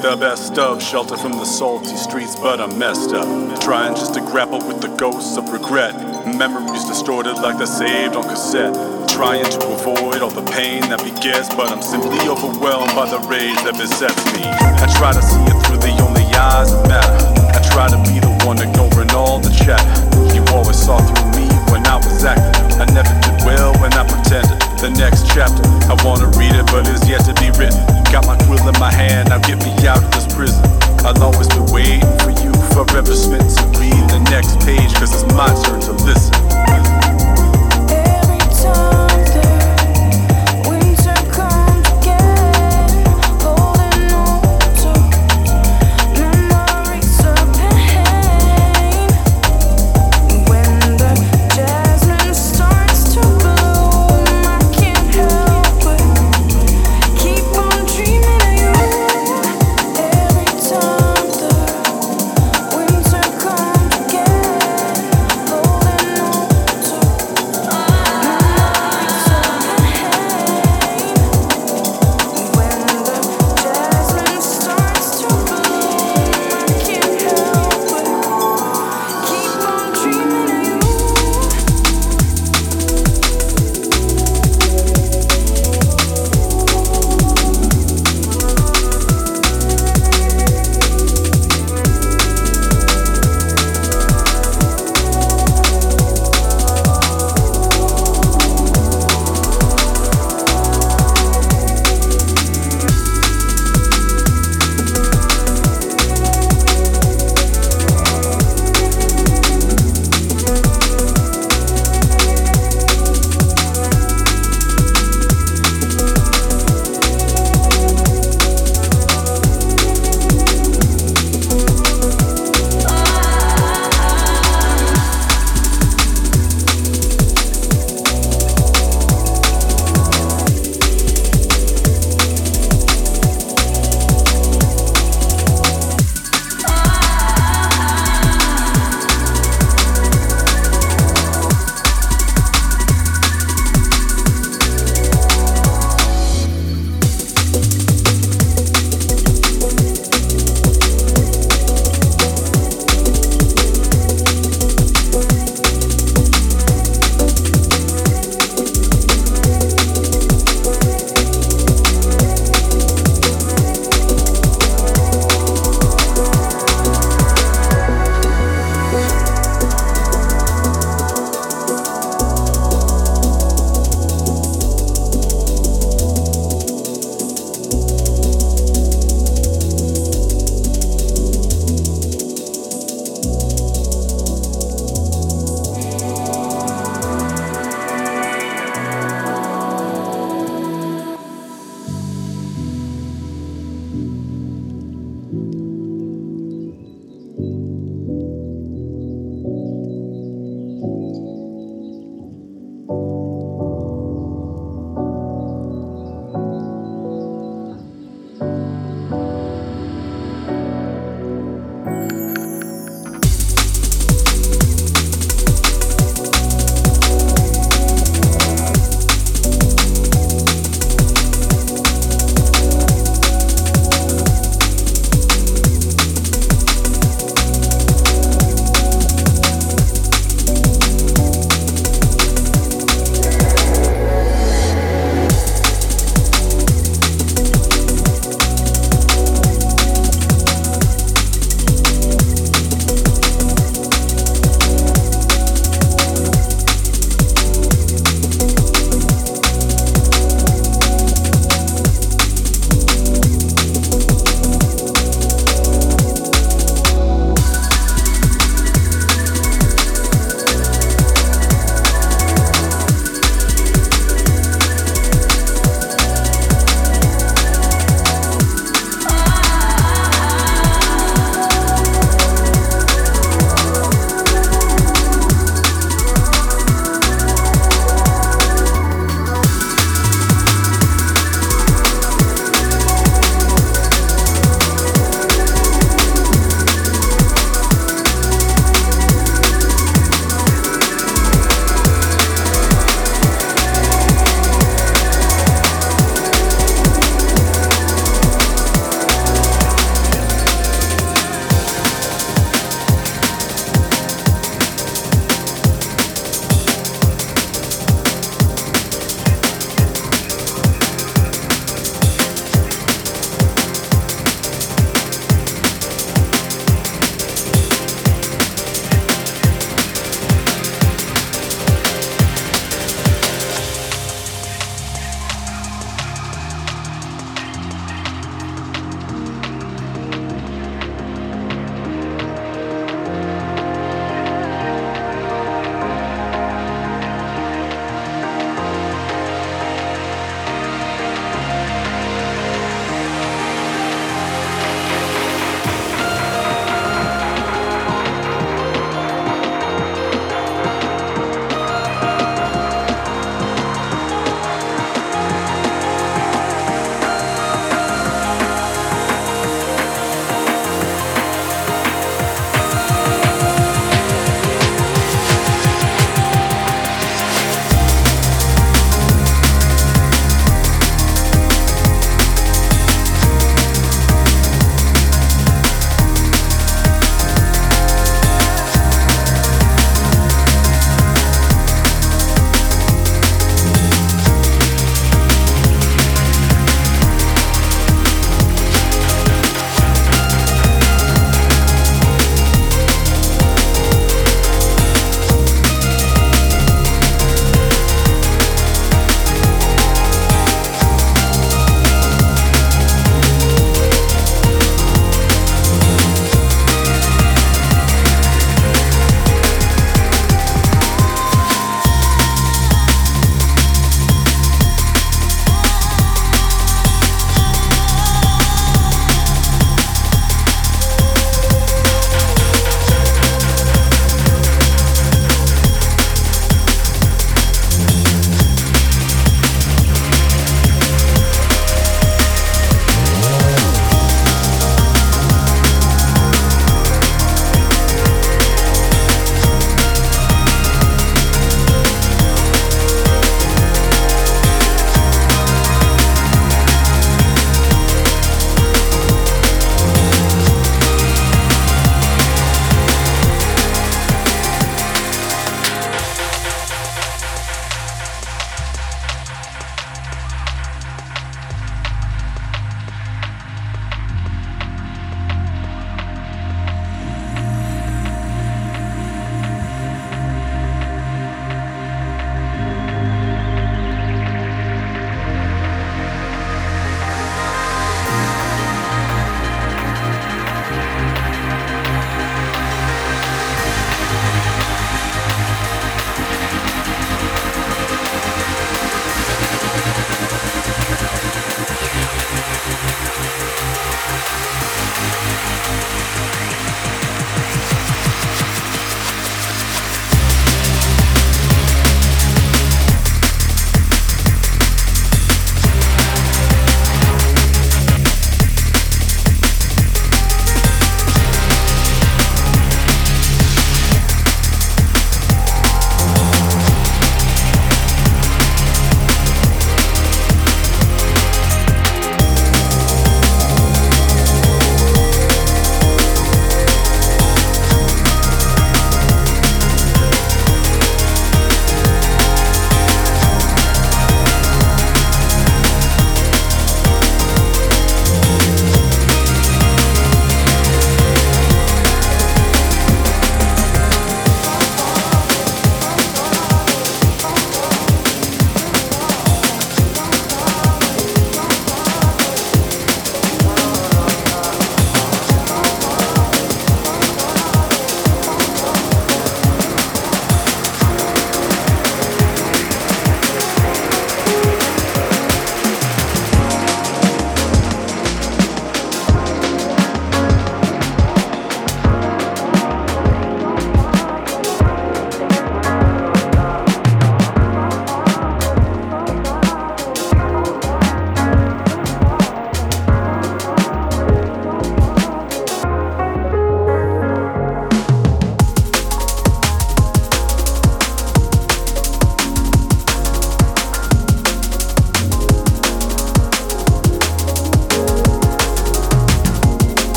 the best of. Shelter from the salty streets, but I'm messed up. Trying just to grapple with the ghosts of regret. Memories distorted like they're saved on cassette. Trying to avoid all the pain that begets, but I'm simply overwhelmed by the rage that besets me. I try to see it through the only eyes that matter. I try to be the one ignoring all the chatter. You always saw through me when I was acting. I never did well when I pretended the next chapter. I wanna read it, but it's yet to be written. Got my quill in my hand, now get me out of this prison. I'll always be waiting for you, forever spent to read the next page, cause it's my turn to listen.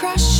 crush